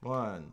One.